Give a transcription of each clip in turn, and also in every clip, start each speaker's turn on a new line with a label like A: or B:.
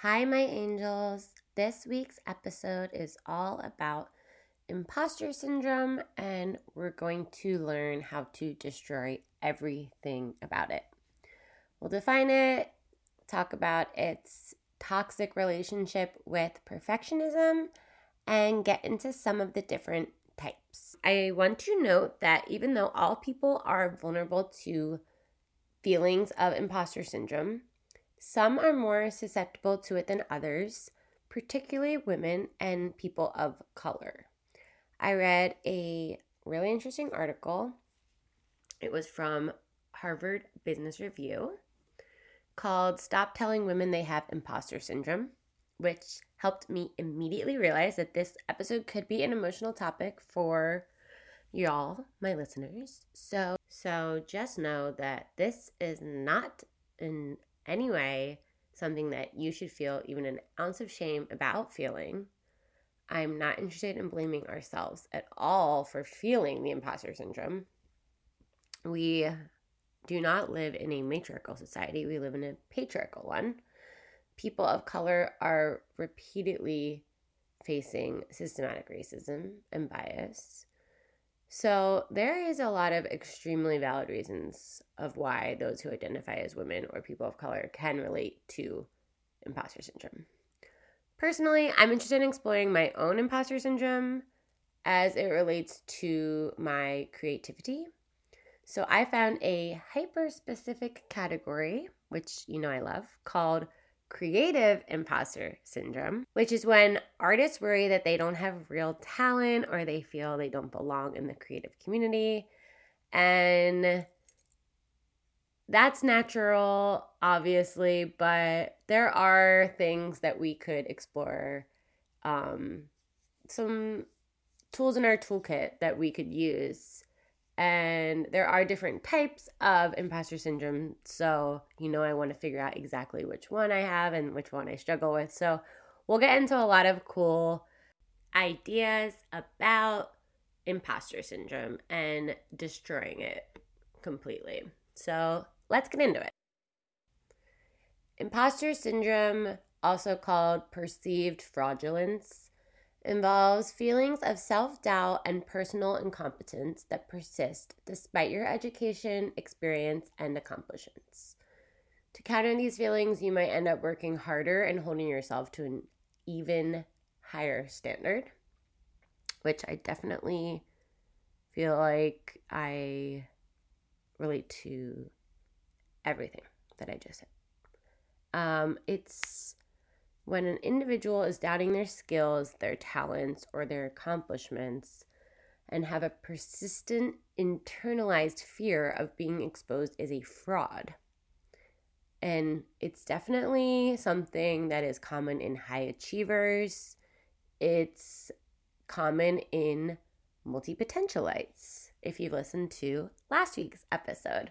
A: Hi, my angels. This week's episode is all about imposter syndrome, and we're going to learn how to destroy everything about it. We'll define it, talk about its toxic relationship with perfectionism, and get into some of the different types. I want to note that even though all people are vulnerable to feelings of imposter syndrome, some are more susceptible to it than others, particularly women and people of color. I read a really interesting article. It was from Harvard Business Review called Stop Telling Women They Have Imposter Syndrome, which helped me immediately realize that this episode could be an emotional topic for y'all, my listeners. So, so just know that this is not in any way something that you should feel even an ounce of shame about feeling. I'm not interested in blaming ourselves at all for feeling the imposter syndrome. We do not live in a matriarchal society, we live in a patriarchal one people of color are repeatedly facing systematic racism and bias. So, there is a lot of extremely valid reasons of why those who identify as women or people of color can relate to imposter syndrome. Personally, I'm interested in exploring my own imposter syndrome as it relates to my creativity. So, I found a hyper specific category, which you know I love, called creative imposter syndrome, which is when artists worry that they don't have real talent or they feel they don't belong in the creative community. And that's natural, obviously, but there are things that we could explore. Um, some tools in our toolkit that we could use and there are different types of imposter syndrome. So, you know, I want to figure out exactly which one I have and which one I struggle with. So, we'll get into a lot of cool ideas about imposter syndrome and destroying it completely. So, let's get into it. Imposter syndrome, also called perceived fraudulence, involves feelings of self doubt and personal incompetence that persist despite your education, experience, and accomplishments. To counter these feelings, you might end up working harder and holding yourself to an even higher standard, which I definitely feel like I relate to everything that I just said. Um, it's when an individual is doubting their skills, their talents, or their accomplishments, and have a persistent internalized fear of being exposed as a fraud. And it's definitely something that is common in high achievers. It's common in multi potentialites, if you've listened to last week's episode.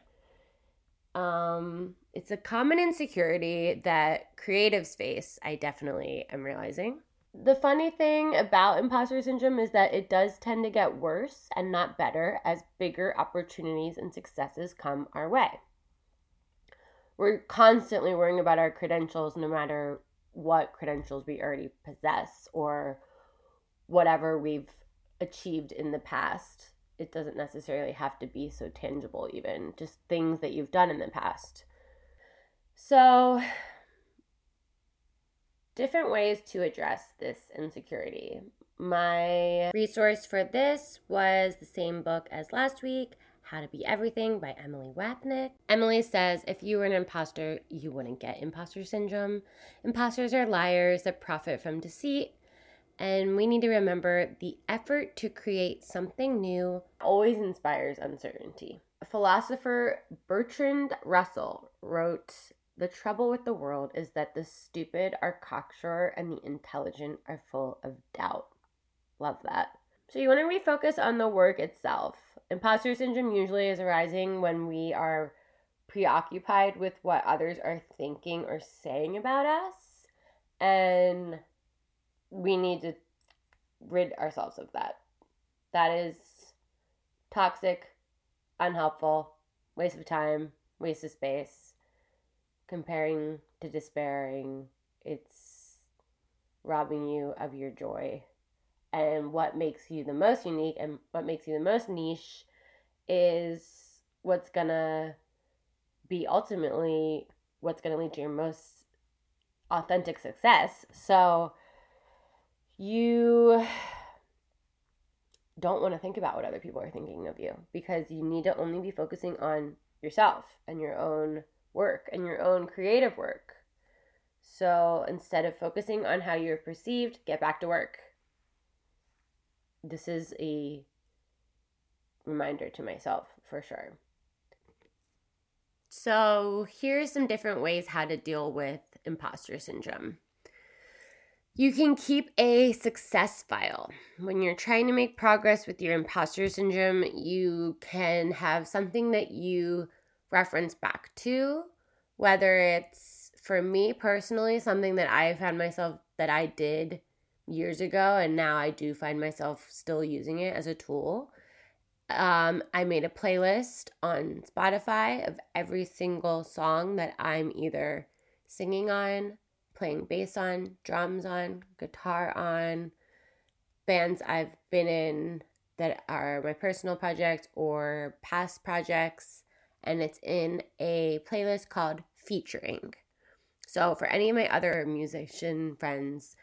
A: Um, it's a common insecurity that creatives face, I definitely am realizing. The funny thing about imposter syndrome is that it does tend to get worse and not better as bigger opportunities and successes come our way. We're constantly worrying about our credentials no matter what credentials we already possess or whatever we've achieved in the past it doesn't necessarily have to be so tangible, even just things that you've done in the past. So, different ways to address this insecurity. My resource for this was the same book as last week, How to Be Everything by Emily Wapnick. Emily says if you were an imposter, you wouldn't get imposter syndrome. Imposters are liars that profit from deceit and we need to remember the effort to create something new always inspires uncertainty. Philosopher Bertrand Russell wrote The trouble with the world is that the stupid are cocksure and the intelligent are full of doubt. Love that. So, you want to refocus on the work itself. Imposter syndrome usually is arising when we are preoccupied with what others are thinking or saying about us. And we need to rid ourselves of that. That is toxic, unhelpful, waste of time, waste of space, comparing to despairing. It's robbing you of your joy. And what makes you the most unique and what makes you the most niche is what's gonna be ultimately what's gonna lead to your most authentic success. So you don't want to think about what other people are thinking of you because you need to only be focusing on yourself and your own work and your own creative work. So instead of focusing on how you're perceived, get back to work. This is a reminder to myself for sure. So, here's some different ways how to deal with imposter syndrome. You can keep a success file. When you're trying to make progress with your imposter syndrome, you can have something that you reference back to, whether it's for me personally, something that I found myself that I did years ago, and now I do find myself still using it as a tool. Um, I made a playlist on Spotify of every single song that I'm either singing on, playing bass on, drums on, guitar on, bands I've been in that are my personal projects or past projects, and it's in a playlist called Featuring. So, for any of my other musician friends,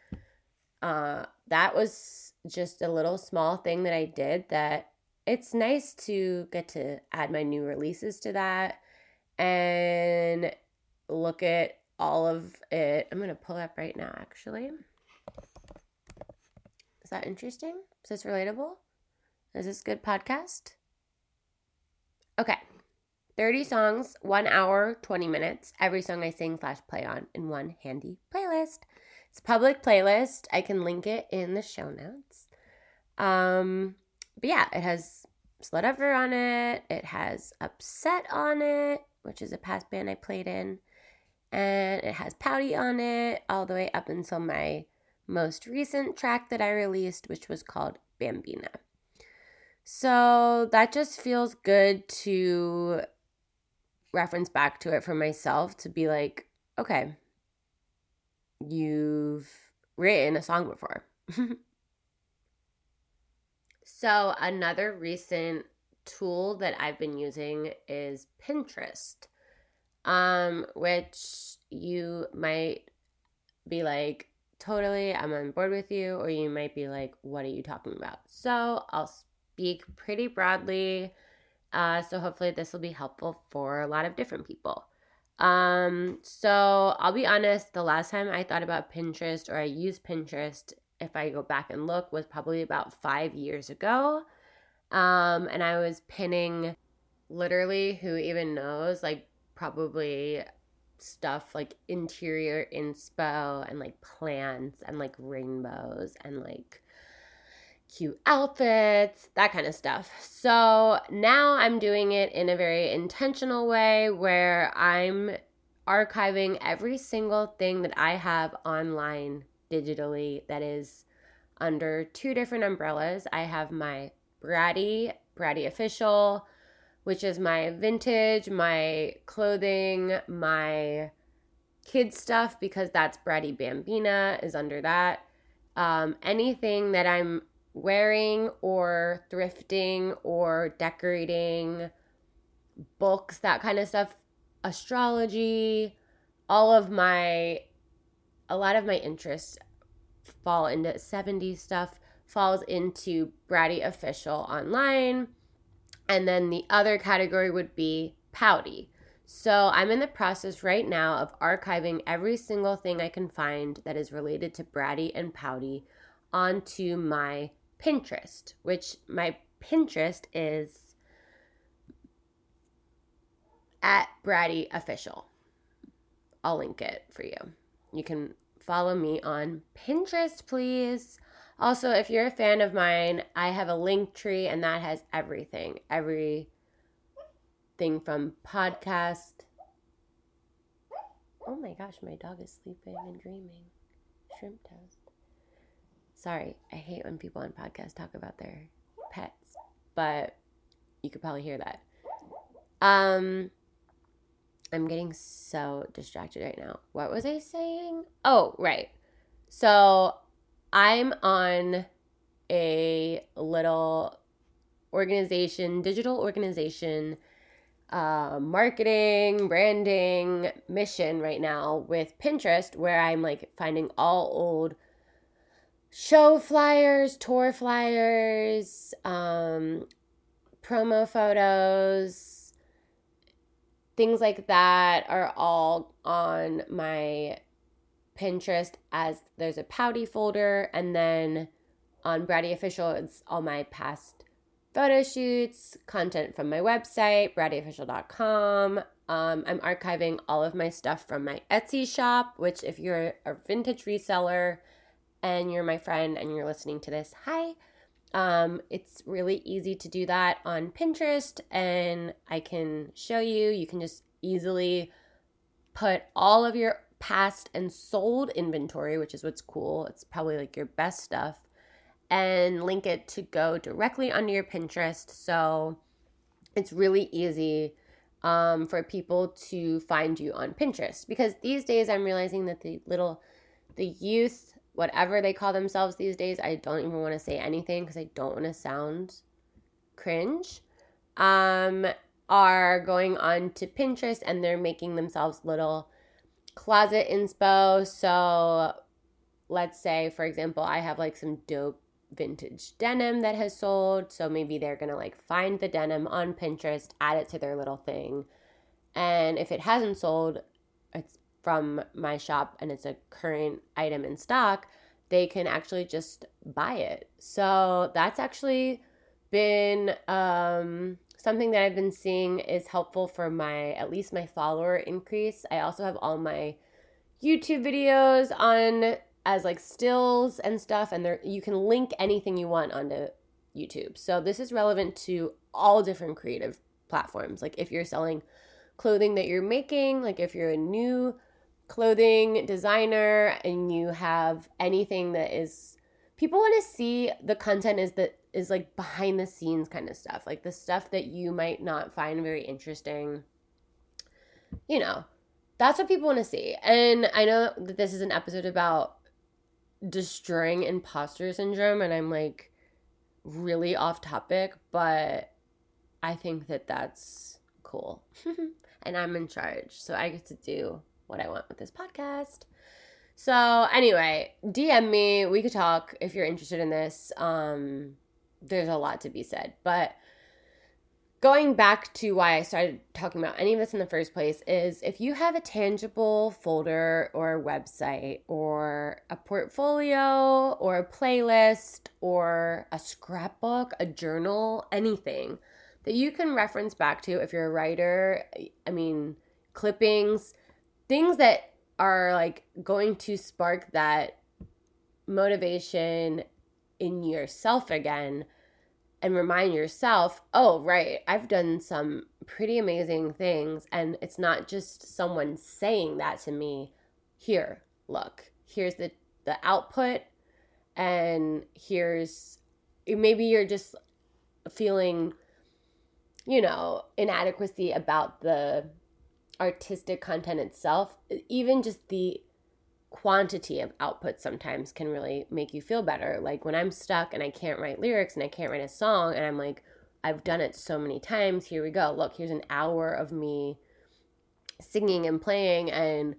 A: uh, that was just a little small thing that I did that it's nice to get to add my new releases to that and look at all of it. I'm going to pull up right now, actually. Is that interesting? Is this relatable? Is this good podcast? Okay. 30 songs, one hour, 20 minutes. Every song I sing slash play on in one handy playlist. It's a public playlist. I can link it in the show notes. Um, but yeah, it has Slut on it. It has Upset on it, which is a past band I played in and it has Pouty on it all the way up until my most recent track that I released, which was called Bambina. So that just feels good to reference back to it for myself to be like, okay, you've written a song before. so, another recent tool that I've been using is Pinterest um, which you might be like, totally, I'm on board with you, or you might be like, what are you talking about? So I'll speak pretty broadly. Uh, so hopefully this will be helpful for a lot of different people. Um, so I'll be honest, the last time I thought about Pinterest or I used Pinterest, if I go back and look, was probably about five years ago. Um, and I was pinning literally who even knows, like probably stuff like interior inspo and like plants and like rainbows and like cute outfits, that kind of stuff. So now I'm doing it in a very intentional way where I'm archiving every single thing that I have online digitally that is under two different umbrellas. I have my Bratty, Bratty Official, which is my vintage, my clothing, my kid stuff, because that's Bratty Bambina is under that. Um, anything that I'm wearing or thrifting or decorating, books, that kind of stuff, astrology, all of my, a lot of my interests fall into 70s stuff, falls into Bratty Official online and then the other category would be pouty. So I'm in the process right now of archiving every single thing I can find that is related to Bratty and Pouty onto my Pinterest, which my Pinterest is at Bratty Official. I'll link it for you. You can follow me on Pinterest, please. Also, if you're a fan of mine, I have a link tree and that has everything. Everything from podcast. Oh my gosh, my dog is sleeping and dreaming. Shrimp toast. Sorry, I hate when people on podcasts talk about their pets, but you could probably hear that. Um I'm getting so distracted right now. What was I saying? Oh, right. So I'm on a little organization, digital organization, uh, marketing, branding mission right now with Pinterest, where I'm like finding all old show flyers, tour flyers, um, promo photos, things like that are all on my Pinterest as there's a pouty folder, and then on Bratty Official, it's all my past photo shoots, content from my website, brattyofficial.com. Um, I'm archiving all of my stuff from my Etsy shop, which, if you're a vintage reseller and you're my friend and you're listening to this, hi. Um, it's really easy to do that on Pinterest, and I can show you. You can just easily put all of your past and sold inventory, which is what's cool. It's probably like your best stuff and link it to go directly under your Pinterest. So it's really easy um, for people to find you on Pinterest because these days I'm realizing that the little, the youth, whatever they call themselves these days, I don't even want to say anything because I don't want to sound cringe, um, are going on to Pinterest and they're making themselves little closet inspo. So let's say, for example, I have like some dope vintage denim that has sold. So maybe they're going to like find the denim on Pinterest, add it to their little thing. And if it hasn't sold, it's from my shop and it's a current item in stock, they can actually just buy it. So that's actually been um, something that I've been seeing is helpful for my at least my follower increase. I also have all my YouTube videos on as like stills and stuff and there you can link anything you want onto YouTube. So this is relevant to all different creative platforms. Like if you're selling clothing that you're making, like if you're a new clothing designer and you have anything that is people want to see the content is that is like behind the scenes kind of stuff, like the stuff that you might not find very interesting. You know, that's what people want to see. And I know that this is an episode about destroying imposter syndrome and I'm like really off topic, but I think that that's cool. and I'm in charge. So I get to do what I want with this podcast. So anyway, DM me. We could talk if you're interested in this. Um there's a lot to be said, but going back to why I started talking about any of this in the first place is if you have a tangible folder or website or a portfolio or a playlist or a scrapbook, a journal, anything that you can reference back to if you're a writer, I mean, clippings, things that are like going to spark that motivation in yourself again and remind yourself, oh, right, I've done some pretty amazing things. And it's not just someone saying that to me. Here, look, here's the, the output, and here's maybe you're just feeling, you know, inadequacy about the artistic content itself, even just the quantity of output sometimes can really make you feel better. Like when I'm stuck and I can't write lyrics and I can't write a song, and I'm like, I've done it so many times. Here we go. Look, here's an hour of me singing and playing and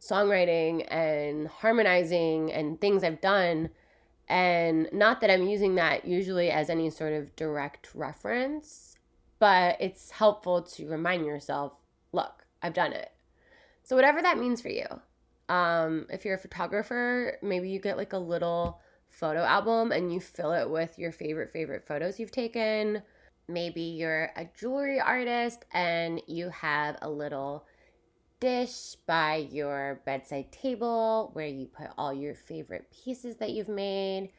A: songwriting and harmonizing and things I've done. And not that I'm using that usually as any sort of direct reference, but it's helpful to remind yourself look, I've done it. So, whatever that means for you, um, if you're a photographer, maybe you get like a little photo album and you fill it with your favorite, favorite photos you've taken. Maybe you're a jewelry artist and you have a little dish by your bedside table where you put all your favorite pieces that you've made.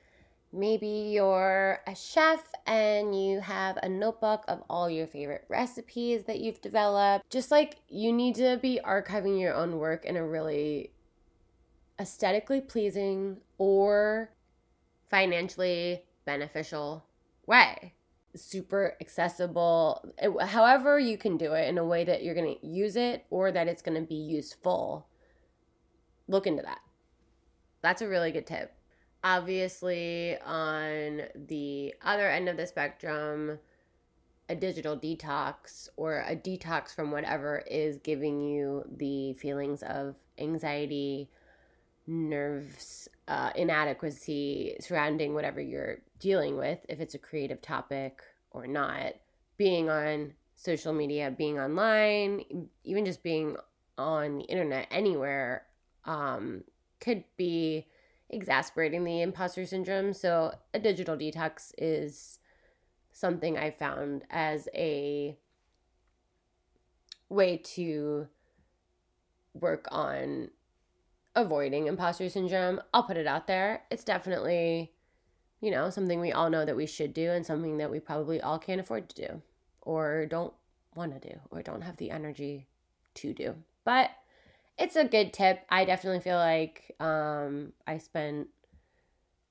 A: Maybe you're a chef and you have a notebook of all your favorite recipes that you've developed. Just like you need to be archiving your own work in a really aesthetically pleasing or financially beneficial way. Super accessible, eh, however, you can do it in a way that you're going to use it or that it's going to be useful. Look into that. That's a really good tip. obviously, on the other end of the spectrum, a digital detox or a detox from whatever is giving you the feelings of anxiety, nerves, uh, inadequacy surrounding whatever you're dealing with, if it's a creative topic or not, being on social media, being online, even just being on the internet anywhere, um, could be exasperating the imposter syndrome. So, a digital detox is something I found as a way to work on avoiding imposter syndrome. I'll put it out there. It's definitely, you know, something we all know that we should do and something that we probably all can't afford to do or don't want to do or don't have the energy to do. But it's a good tip. I definitely feel like um, I spent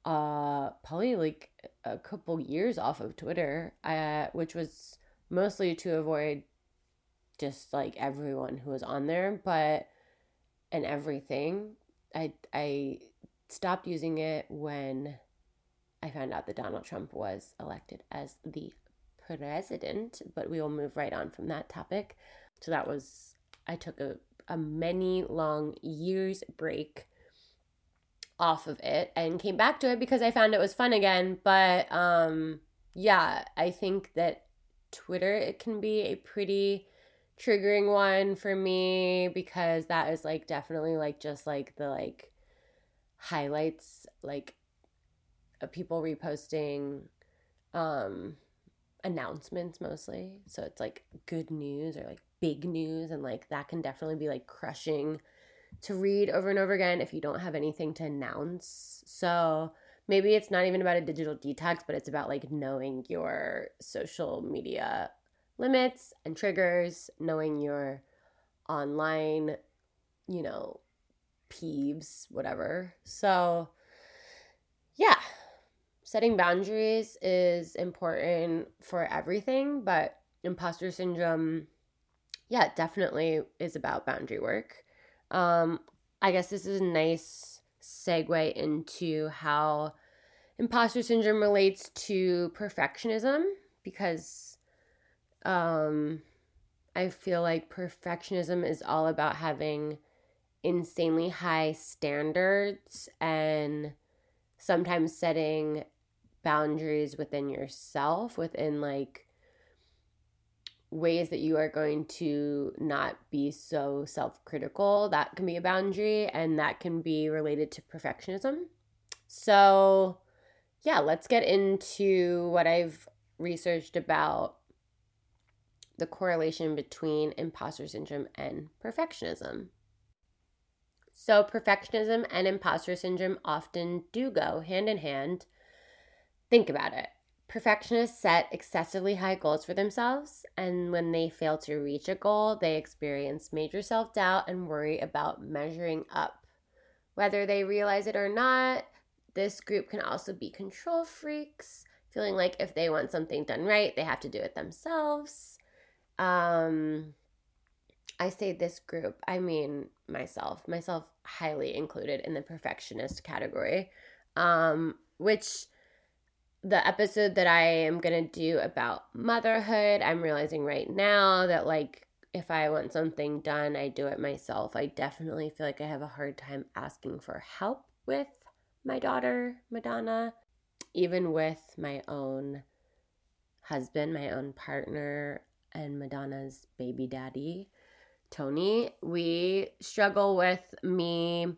A: uh, probably like a couple years off of Twitter, uh, which was mostly to avoid just like everyone who was on there, but and everything. I I stopped using it when I found out that Donald Trump was elected as the president, but we will move right on from that topic. So that was I took a a many long years break off of it and came back to it because I found it was fun again. But um yeah, I think that Twitter it can be a pretty triggering one for me because that is like definitely like just like the like highlights like of people reposting um announcements mostly. So it's like good news or like big news and like that can definitely be like crushing to read over and over again if you don't have anything to announce. So maybe it's not even about a digital detox, but it's about like knowing your social media limits and triggers, knowing your online, you know, peeves, whatever. So, yeah, setting boundaries is important for everything, but imposter syndrome, yeah, definitely is about boundary work. Um, I guess this is a nice segue into how imposter syndrome relates to perfectionism because um, I feel like perfectionism is all about having insanely high standards and sometimes setting boundaries within yourself, within like ways that you are going to not be so self critical. That can be a boundary and that can be related to perfectionism. So, yeah, let's get into what I've researched about the correlation between imposter syndrome and perfectionism. So, perfectionism and imposter syndrome often do go hand in hand. Think about it. Perfectionists set excessively high goals for themselves, and when they fail to reach a goal, they experience major self doubt and worry about measuring up. Whether they realize it or not, this group can also be control freaks, feeling like if they want something done right, they have to do it themselves. Um, I say this group, I mean myself, myself highly included in the perfectionist category, um, which the episode that I am going to do about motherhood, I'm realizing right now that, like, if I want something done, I do it myself. I definitely feel like I have a hard time asking for help with my daughter, Madonna, even with my own husband, my own partner, and Madonna's baby daddy, Tony. We struggle with me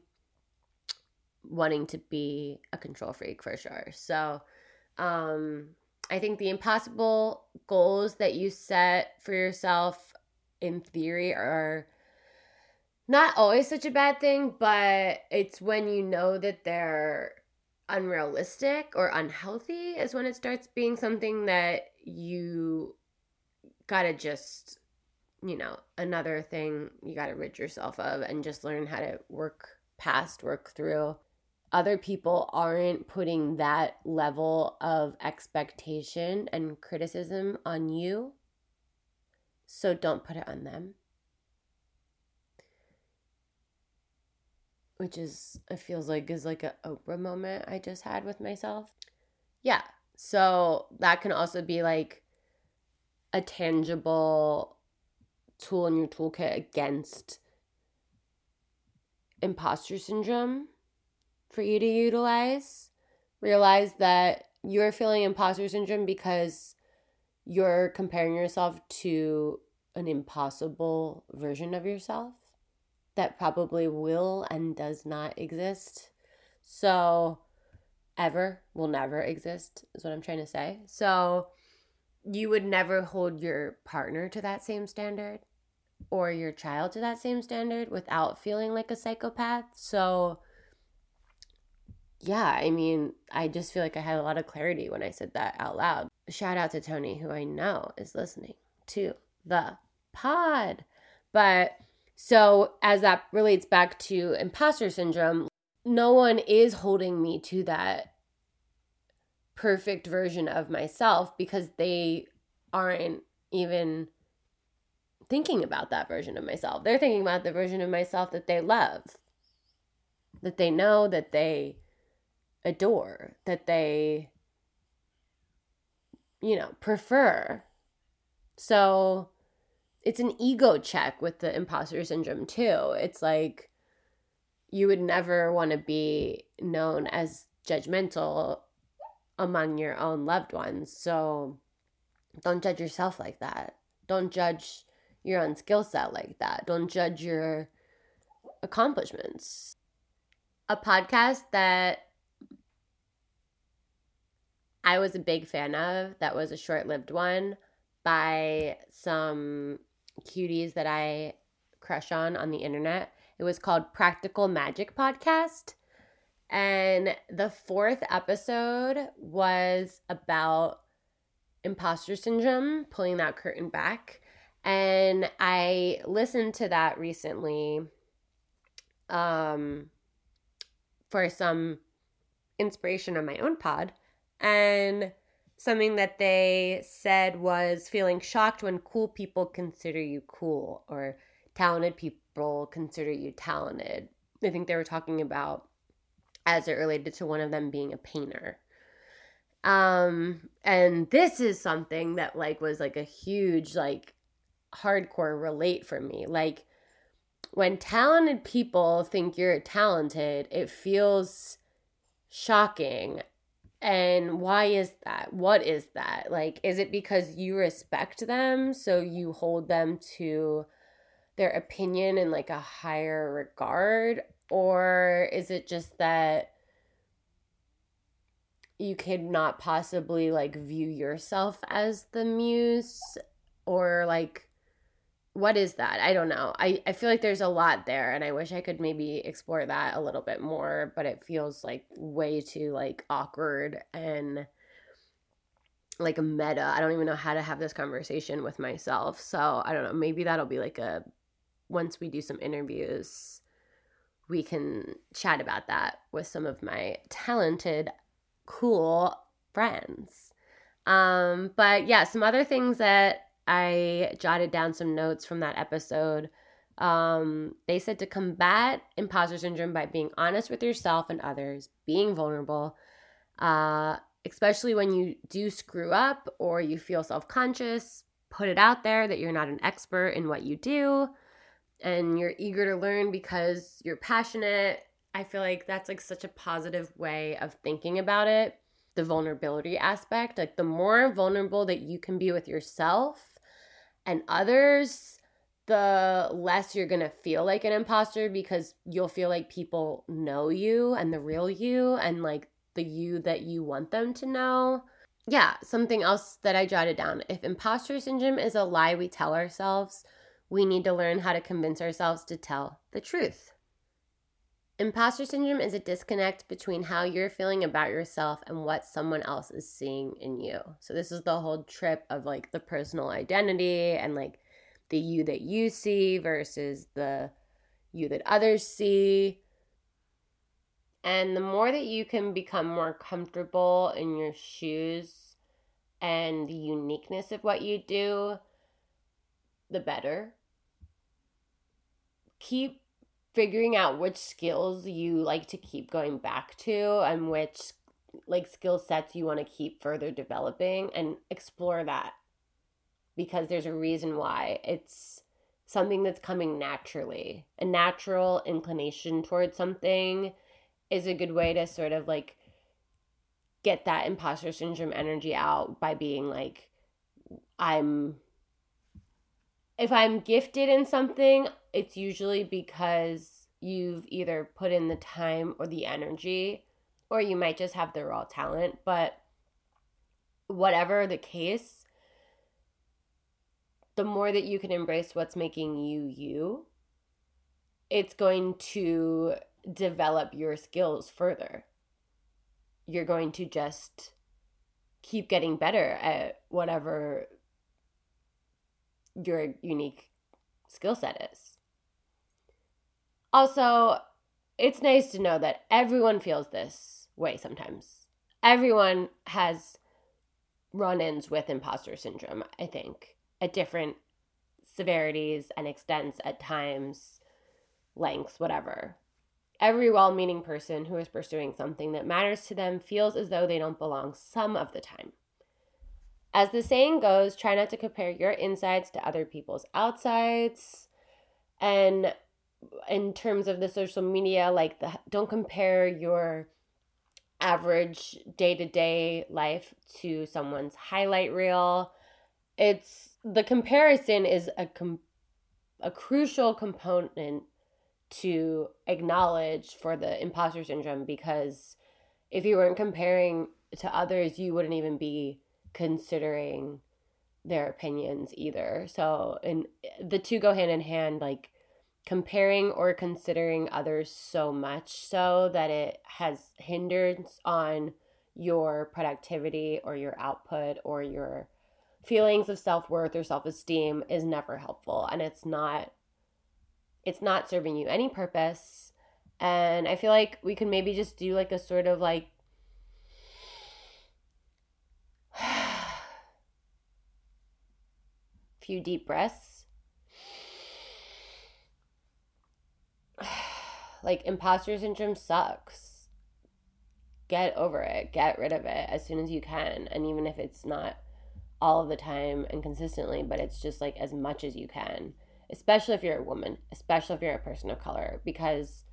A: wanting to be a control freak for sure. So, um, I think the impossible goals that you set for yourself in theory are not always such a bad thing, but it's when you know that they're unrealistic or unhealthy is when it starts being something that you gotta just, you know, another thing you gotta rid yourself of and just learn how to work past, work through other people aren't putting that level of expectation and criticism on you. So don't put it on them. which is it feels like is like a Oprah moment I just had with myself. Yeah. So that can also be like a tangible tool in your toolkit against imposter syndrome for you to utilize. Realize that you're feeling imposter syndrome because you're comparing yourself to an impossible version of yourself that probably will and does not exist. So, ever will never exist, is what I'm trying to say. So, you would never hold your partner to that same standard or your child to that same standard without feeling like a psychopath. So, yeah, I mean, I just feel like I had a lot of clarity when I said that out loud. Shout out to Tony, who I know is listening to the pod. But so, as that relates back to imposter syndrome, no one is holding me to that perfect version of myself because they aren't even thinking about that version of myself. They're thinking about the version of myself that they love, that they know, that they adore, that they, you know, prefer. So it's an ego check with the imposter syndrome, too. It's like you would never want to be known as judgmental among your own loved ones. So don't judge yourself like that. Don't judge your own skill set like that. Don't judge your accomplishments. A podcast that I was a big fan of, that was a short lived one by some cuties that I crush on on the internet. It was called Practical Magic Podcast. And the fourth episode was about imposter syndrome, pulling that curtain back. And I listened to that recently um, for some inspiration on my own pod. And something that they said was feeling shocked when cool people consider you cool or talented people consider you talented. I think they were talking about as it related to one of them being a painter. Um, and this is something that like was like a huge like hardcore relate for me. Like when talented people think you're talented, it feels shocking. And why is that? What is that? Like, is it because you respect them, so you hold them to their opinion in like a higher regard? Or is it just that you could not possibly like view yourself as the muse? Or like what is that? I don't know. I i feel like there's a lot there and i wish i could maybe explore that a little bit more but it feels like way too like awkward and like a meta. I don't even know how to have this conversation with myself. So i don't know. Maybe that'll be like a once we do some interviews we can chat about that with some of my talented cool friends. Um, but yeah, some other things that I jotted down some notes from that episode. Um, they said to combat imposter syndrome by being honest with yourself and others, being vulnerable, uh, especially when you do screw up or you feel self conscious, put it out there that you're not an expert in what you do and you're eager to learn because you're passionate I feel like that's like such a positive way of thinking about it. The vulnerability aspect, like the more vulnerable that you can be with yourself and others, the less you're going to feel like an imposter because you'll feel like people know you and the real you and like the you that you want them to know. Yeah, something else that I jotted down. If imposter syndrome is a lie we tell ourselves, we need to learn how to convince ourselves to tell the truth. Imposter syndrome is a disconnect between how you're feeling about yourself and what someone else is seeing in you. So, this is the whole trip of like the personal identity and like the you that you see versus the you that others see. And the more that you can become more comfortable in your shoes and the uniqueness of what you do, the better. Keep figuring out which skills you like to keep going back to and which like skill sets you want to keep further developing and explore that. Because there's a reason why it's something that's coming naturally. A natural inclination towards something is a good way to sort of like get that imposter syndrome energy out by being like i'm if i'm gifted in something it's usually because you've either put in the time or the energy or you might just have the raw talent but whatever the case the more that you can embrace what's making you you it's going to develop your skills further you're going to just keep getting better at whatever your unique skill set is. Also, it's nice to know that everyone feels this way sometimes. Everyone has run ins with imposter syndrome, I think, at different severities and extents at times, lengths, whatever. Every well meaning person who is pursuing something that matters to them feels as though they don't belong some of the time. As the saying goes, try not to compare your insides to other people's outsides. And in terms of the social media, like the don't compare your average day-to-day life to someone's highlight reel. It's the comparison is a com- a crucial component to acknowledge for the imposter syndrome because if you weren't comparing to others, you wouldn't even be considering their opinions either. So, and the two go hand in hand, like comparing or considering others so much so that it has hindrance on your productivity or your output or your feelings of self-worth or self-esteem is never helpful and it's not it's not serving you any purpose. And I feel like we could maybe just do like a sort of like few deep breaths. Like imposter syndrome sucks. Get over it. Get rid of it as soon as you can. And even if it's not all of the time and consistently, but it's just like as much as you can especially if you're a woman, especially if you're a person of color, because,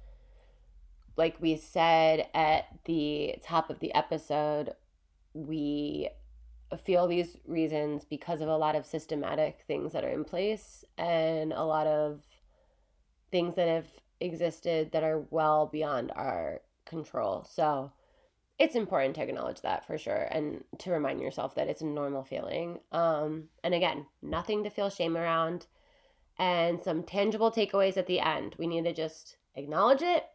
A: like we said at the top of the episode, we feel these reasons because of a lot of systematic things that are in place and a lot of things that have existed that are well beyond our control. So, it's important to acknowledge that for sure and to remind yourself that it's a normal feeling. Um, and again, nothing to feel shame around and some tangible takeaways at the end. We need to just acknowledge it.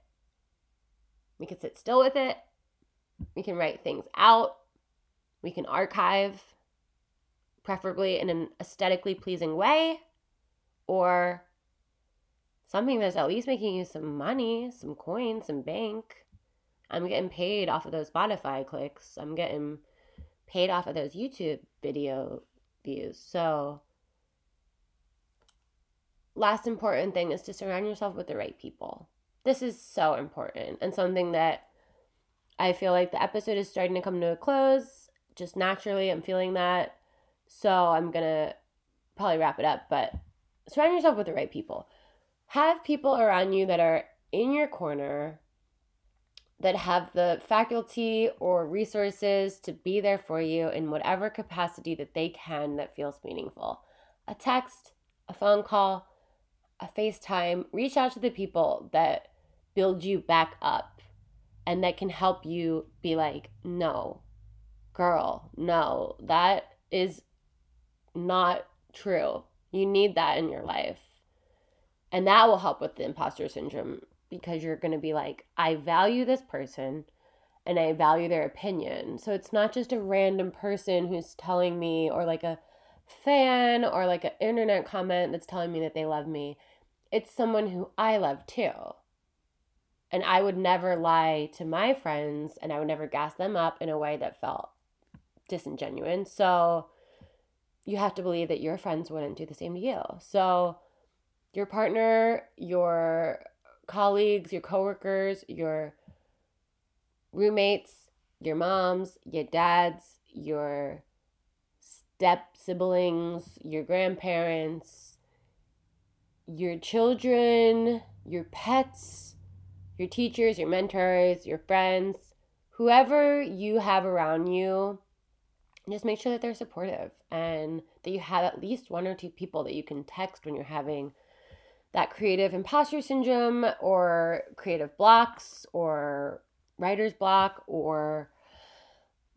A: We can sit still with it. We can write things out. We can archive, preferably in an aesthetically pleasing way, or something that's at least making you some money, some coins, some bank. I'm getting paid off of those Spotify clicks. I'm getting paid off of those YouTube video views. So last important thing is to surround yourself with the right people. This is so important and something that I feel like the episode is starting to come to a close. Just naturally, I'm feeling that. So I'm going to probably wrap it up, but surround yourself with the right people. Have people around you that are in your corner that have the faculty or resources to be there for you in whatever capacity that they can that feels meaningful. A text, a phone call, a FaceTime, reach out to the people that build you back up and that can help you be like, no, girl, no, that is not true. You need that in your life. And that will help with the imposter syndrome because you're going to be like, I value this person and I value their opinion. So it's not just a random person who's telling me or like a fan or like an internet comment that's telling me that they love me. It's someone who I love too. And I would never lie to my friends and I would never gas them up in a way that felt disingenuous. So you have to believe that your friends wouldn't do the same to you. So your partner, your colleagues, your coworkers, your roommates, your moms, your dads, your step siblings, your grandparents, your children, your pets, your teachers, your mentors, your friends, whoever you have around you, just make sure that they're supportive and that you have at least one or two people that you can text when you're having that creative imposter syndrome or creative blocks or writer's block or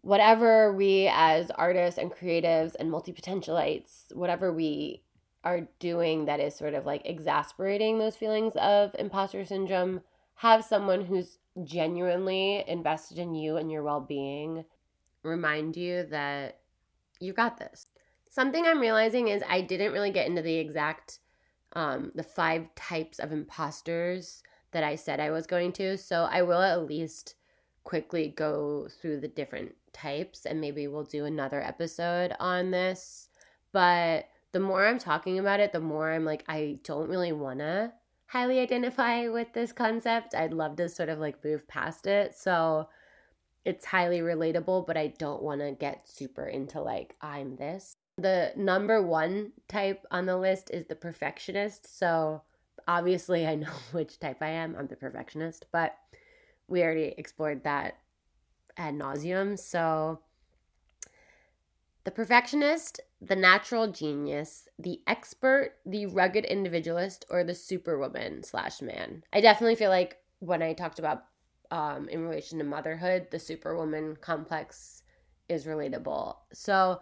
A: whatever we as artists and creatives and multi potentialites, whatever we are doing that is sort of like exasperating those feelings of imposter syndrome, have someone who's genuinely invested in you and your well being remind you that you got this. Something I'm realizing is I didn't really get into the exact um, the five types of imposters that I said I was going to. So I will at least quickly go through the different types and maybe we'll do another episode on this. But the more I'm talking about it, the more I'm like, I don't really want to highly identify with this concept. I'd love to sort of like move past it. So it's highly relatable, but I don't want to get super into like, I'm this. The number one type on the list is the perfectionist. So obviously, I know which type I am. I'm the perfectionist, but we already explored that ad nauseum. So, the perfectionist, the natural genius, the expert, the rugged individualist, or the superwoman slash man. I definitely feel like when I talked about um, in relation to motherhood, the superwoman complex is relatable. So,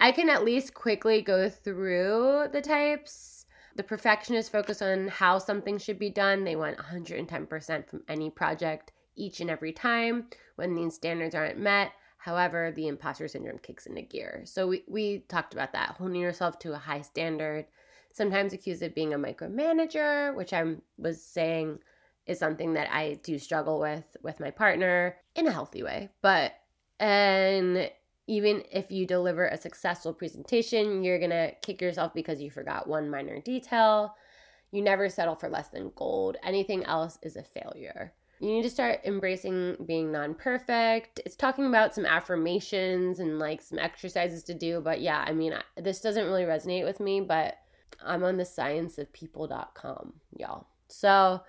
A: I can at least quickly go through the types. The perfectionists focus on how something should be done. They want 110% from any project each and every time when these standards aren't met. However, the imposter syndrome kicks into gear. So we, we talked about that, holding yourself to a high standard, sometimes accused of being a micromanager, which I was saying is something that I do struggle with with my partner in a healthy way. But and even if you deliver a successful presentation, you're going to kick yourself because you forgot one minor detail. You never settle for less than gold. Anything else is a failure. You need to start embracing being non perfect. It's talking about some affirmations and like some exercises to do. But yeah, I mean, this doesn't really resonate with me, but I'm on the scienceofpeople.com, y'all. So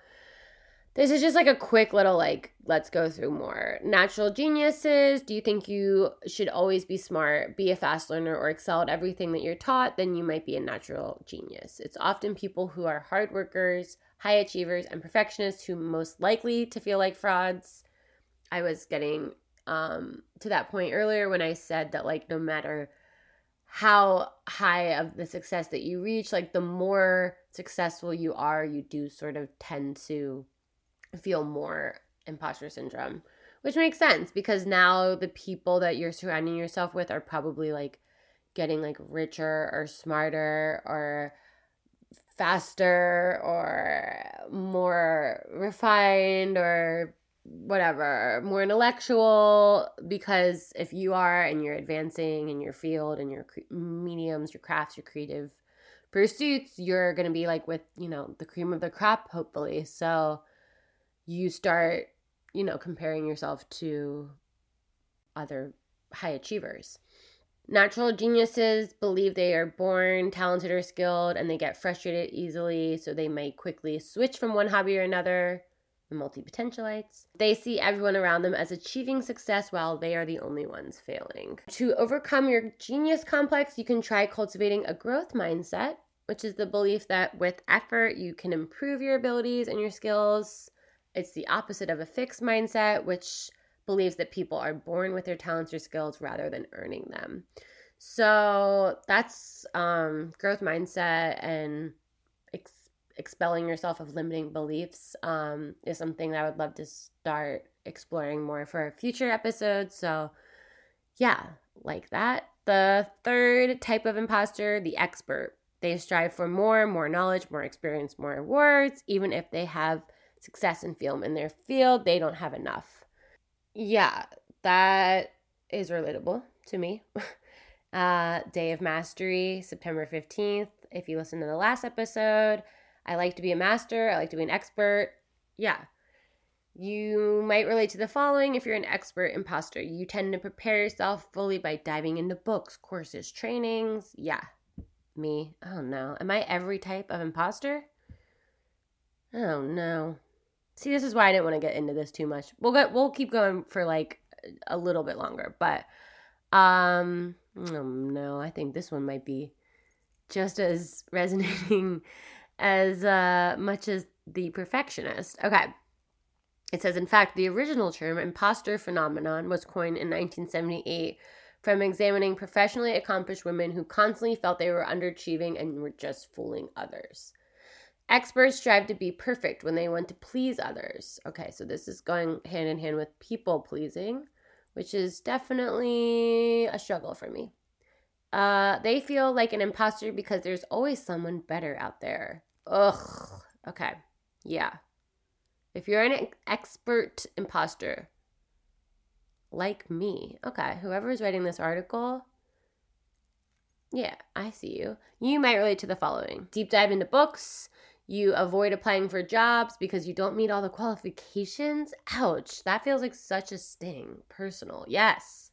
A: this is just like a quick little like let's go through more. Natural geniuses do you think you should always be smart be a fast learner or excel at everything that you're taught? Then you might be a natural genius. It's often people who are hard workers high achievers and perfectionists who most likely to feel like frauds. I was getting um to that point earlier when i said that like no matter how high of the success that you reach like the more successful you are you do sort of tend to feel more imposter syndrome, which makes sense because now the people that you're surrounding yourself with are probably like getting like richer or smarter or faster or more refined or whatever, more intellectual because if you are and you're advancing in your field and your mediums, your crafts, your creative pursuits, you're going to be like with, you know, the cream of the crop hopefully. So you start, you know, comparing yourself to other high achievers. Natural geniuses believe they are born talented or skilled and they get frustrated easily, so they might quickly switch from one hobby or another. The multi potentialites. They see everyone around them as achieving success while they are the only ones failing. To overcome your genius complex, you can try cultivating a growth mindset, which is the belief that with effort, you can improve your abilities and your skills. It's the opposite of a fixed mindset, which believes that people are born with their talents or skills rather than earning them. So that's um, growth mindset and ex- expelling yourself of limiting beliefs um, is something that I would love to start exploring more for future episode. So, yeah, like that. The third type of imposter, the expert. They strive for more, more knowledge, more experience, more awards, even if they have success in film in their field, they don't have enough. Yeah, that is relatable to me. uh, Day of Mastery, September 15th. If you listen to the last episode, I like to be a master, I like to be an expert. Yeah. You might relate to the following if you're an expert imposter. You tend to prepare yourself fully by diving into books, courses, trainings. Yeah. Me. Oh no. Am I every type of imposter? Oh no. See, this is why I didn't want to get into this too much. We'll get we'll keep going for like a little bit longer, but um oh no, I think this one might be just as resonating as uh, much as the perfectionist. Okay. It says, in fact, the original term imposter phenomenon was coined in 1978 from examining professionally accomplished women who constantly felt they were underachieving and were just fooling others. Experts strive to be perfect when they want to please others. Okay, so this is going hand in hand with people pleasing, which is definitely a struggle for me. Uh, they feel like an imposter because there's always someone better out there. Ugh. Okay. Yeah. If you're an expert imposter, like me, okay, whoever is writing this article, yeah, I see you. You might relate to the following deep dive into books. You avoid applying for jobs because you don't meet all the qualifications. Ouch, that feels like such a sting. Personal, yes.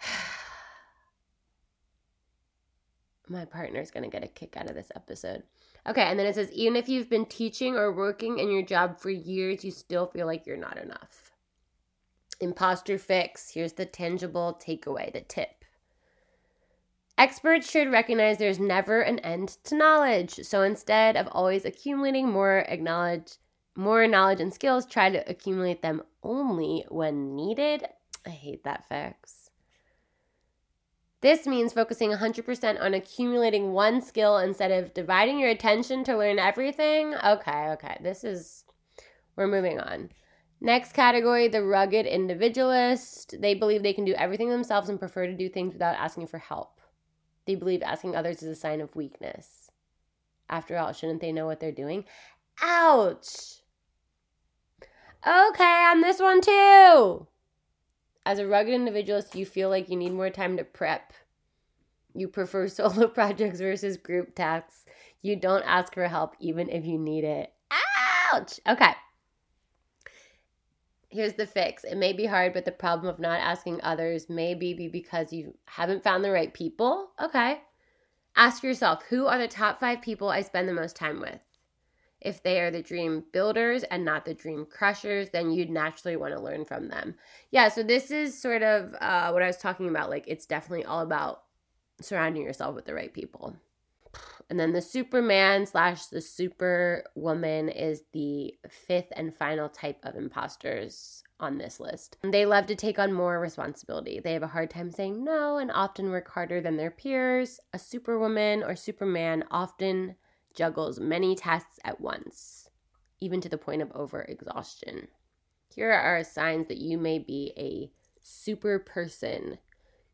A: My partner's gonna get a kick out of this episode. Okay, and then it says even if you've been teaching or working in your job for years, you still feel like you're not enough. Imposter fix. Here's the tangible takeaway, the tip. Experts should recognize there's never an end to knowledge. So instead of always accumulating more acknowledge more knowledge and skills, try to accumulate them only when needed. I hate that fix. This means focusing 100% on accumulating one skill instead of dividing your attention to learn everything. Okay, okay. This is, we're moving on. Next category the rugged individualist. They believe they can do everything themselves and prefer to do things without asking for help. They believe asking others is a sign of weakness. After all, shouldn't they know what they're doing? Ouch! Okay, on this one too as a rugged individualist, you feel like you need more time to prep. You prefer solo projects versus group tasks. You don't ask for help even if you need it. Ouch! Okay. Here's the fix. It may be hard, but the problem of not asking others may be because you haven't found the right people. Okay. Ask yourself who are the top five people I spend the most time with? if they are the dream builders and not the dream crushers, then you'd naturally want to learn from them. Yeah, so this is sort of uh, what I was talking about. Like, it's definitely all about surrounding yourself with the right people. And then the Superman slash the Superwoman is the fifth and final type of imposters on this list. They love to take on more responsibility. They have a hard time saying no and often work harder than their peers. A Superwoman or Superman often juggles many tasks at once, even to the point of overexhaustion. Here are signs that you may be a super person.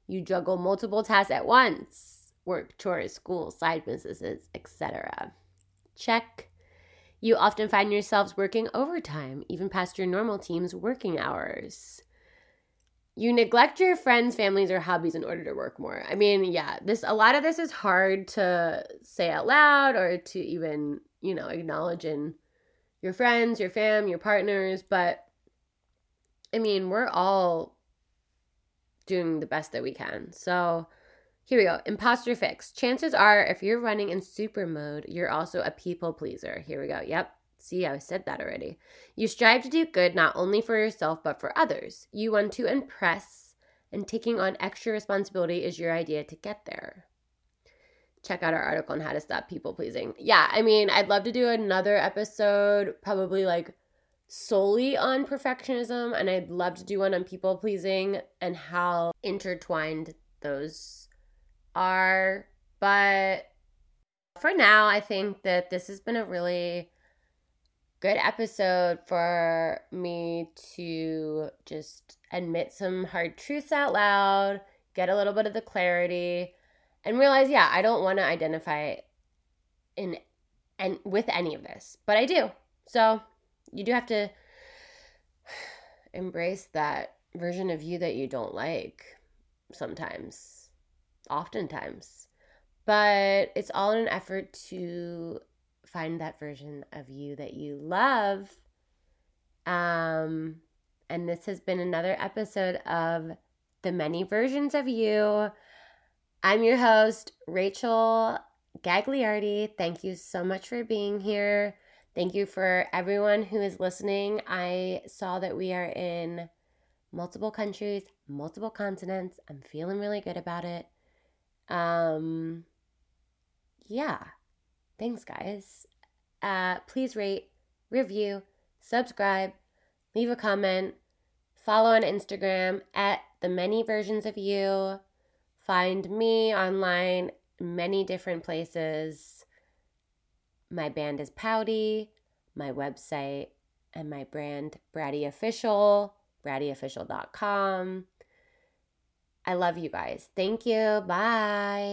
A: You juggle multiple tasks at once work, chores, school, side businesses, etc. Check. You often find yourselves working overtime, even past your normal team's working hours you neglect your friends, families, or hobbies in order to work more. I mean, yeah, this a lot of this is hard to say out loud or to even, you know, acknowledge in your friends, your fam, your partners, but I mean, we're all doing the best that we can. So, here we go. Imposter fix. Chances are if you're running in super mode, you're also a people pleaser. Here we go. Yep. See, I said that already. You strive to do good not only for yourself, but for others. You want to impress, and taking on extra responsibility is your idea to get there. Check out our article on how to stop people pleasing. Yeah, I mean, I'd love to do another episode, probably like solely on perfectionism, and I'd love to do one on people pleasing and how intertwined those are. But for now, I think that this has been a really good episode for me to just admit some hard truths out loud, get a little bit of the clarity, and realize, yeah, I don't want to identify in and with any of this, but I do. So you do have to embrace that version of you that you don't like sometimes, oftentimes. But it's all in an effort to find that version of you that you love. Um, and this has been another episode of The Many Versions of You. I'm your host, Rachel Gagliardi. Thank you so much for being here. Thank you for everyone who is listening. I saw that we are in multiple countries, multiple continents. I'm feeling really good about it. Um yeah. Thanks guys. Uh please rate, review, subscribe, leave a comment, follow on Instagram at the many versions of you. Find me online many different places. My band is Pouty, my website and my brand Bratty Official, brattyofficial.com. I love you guys. Thank you. Bye.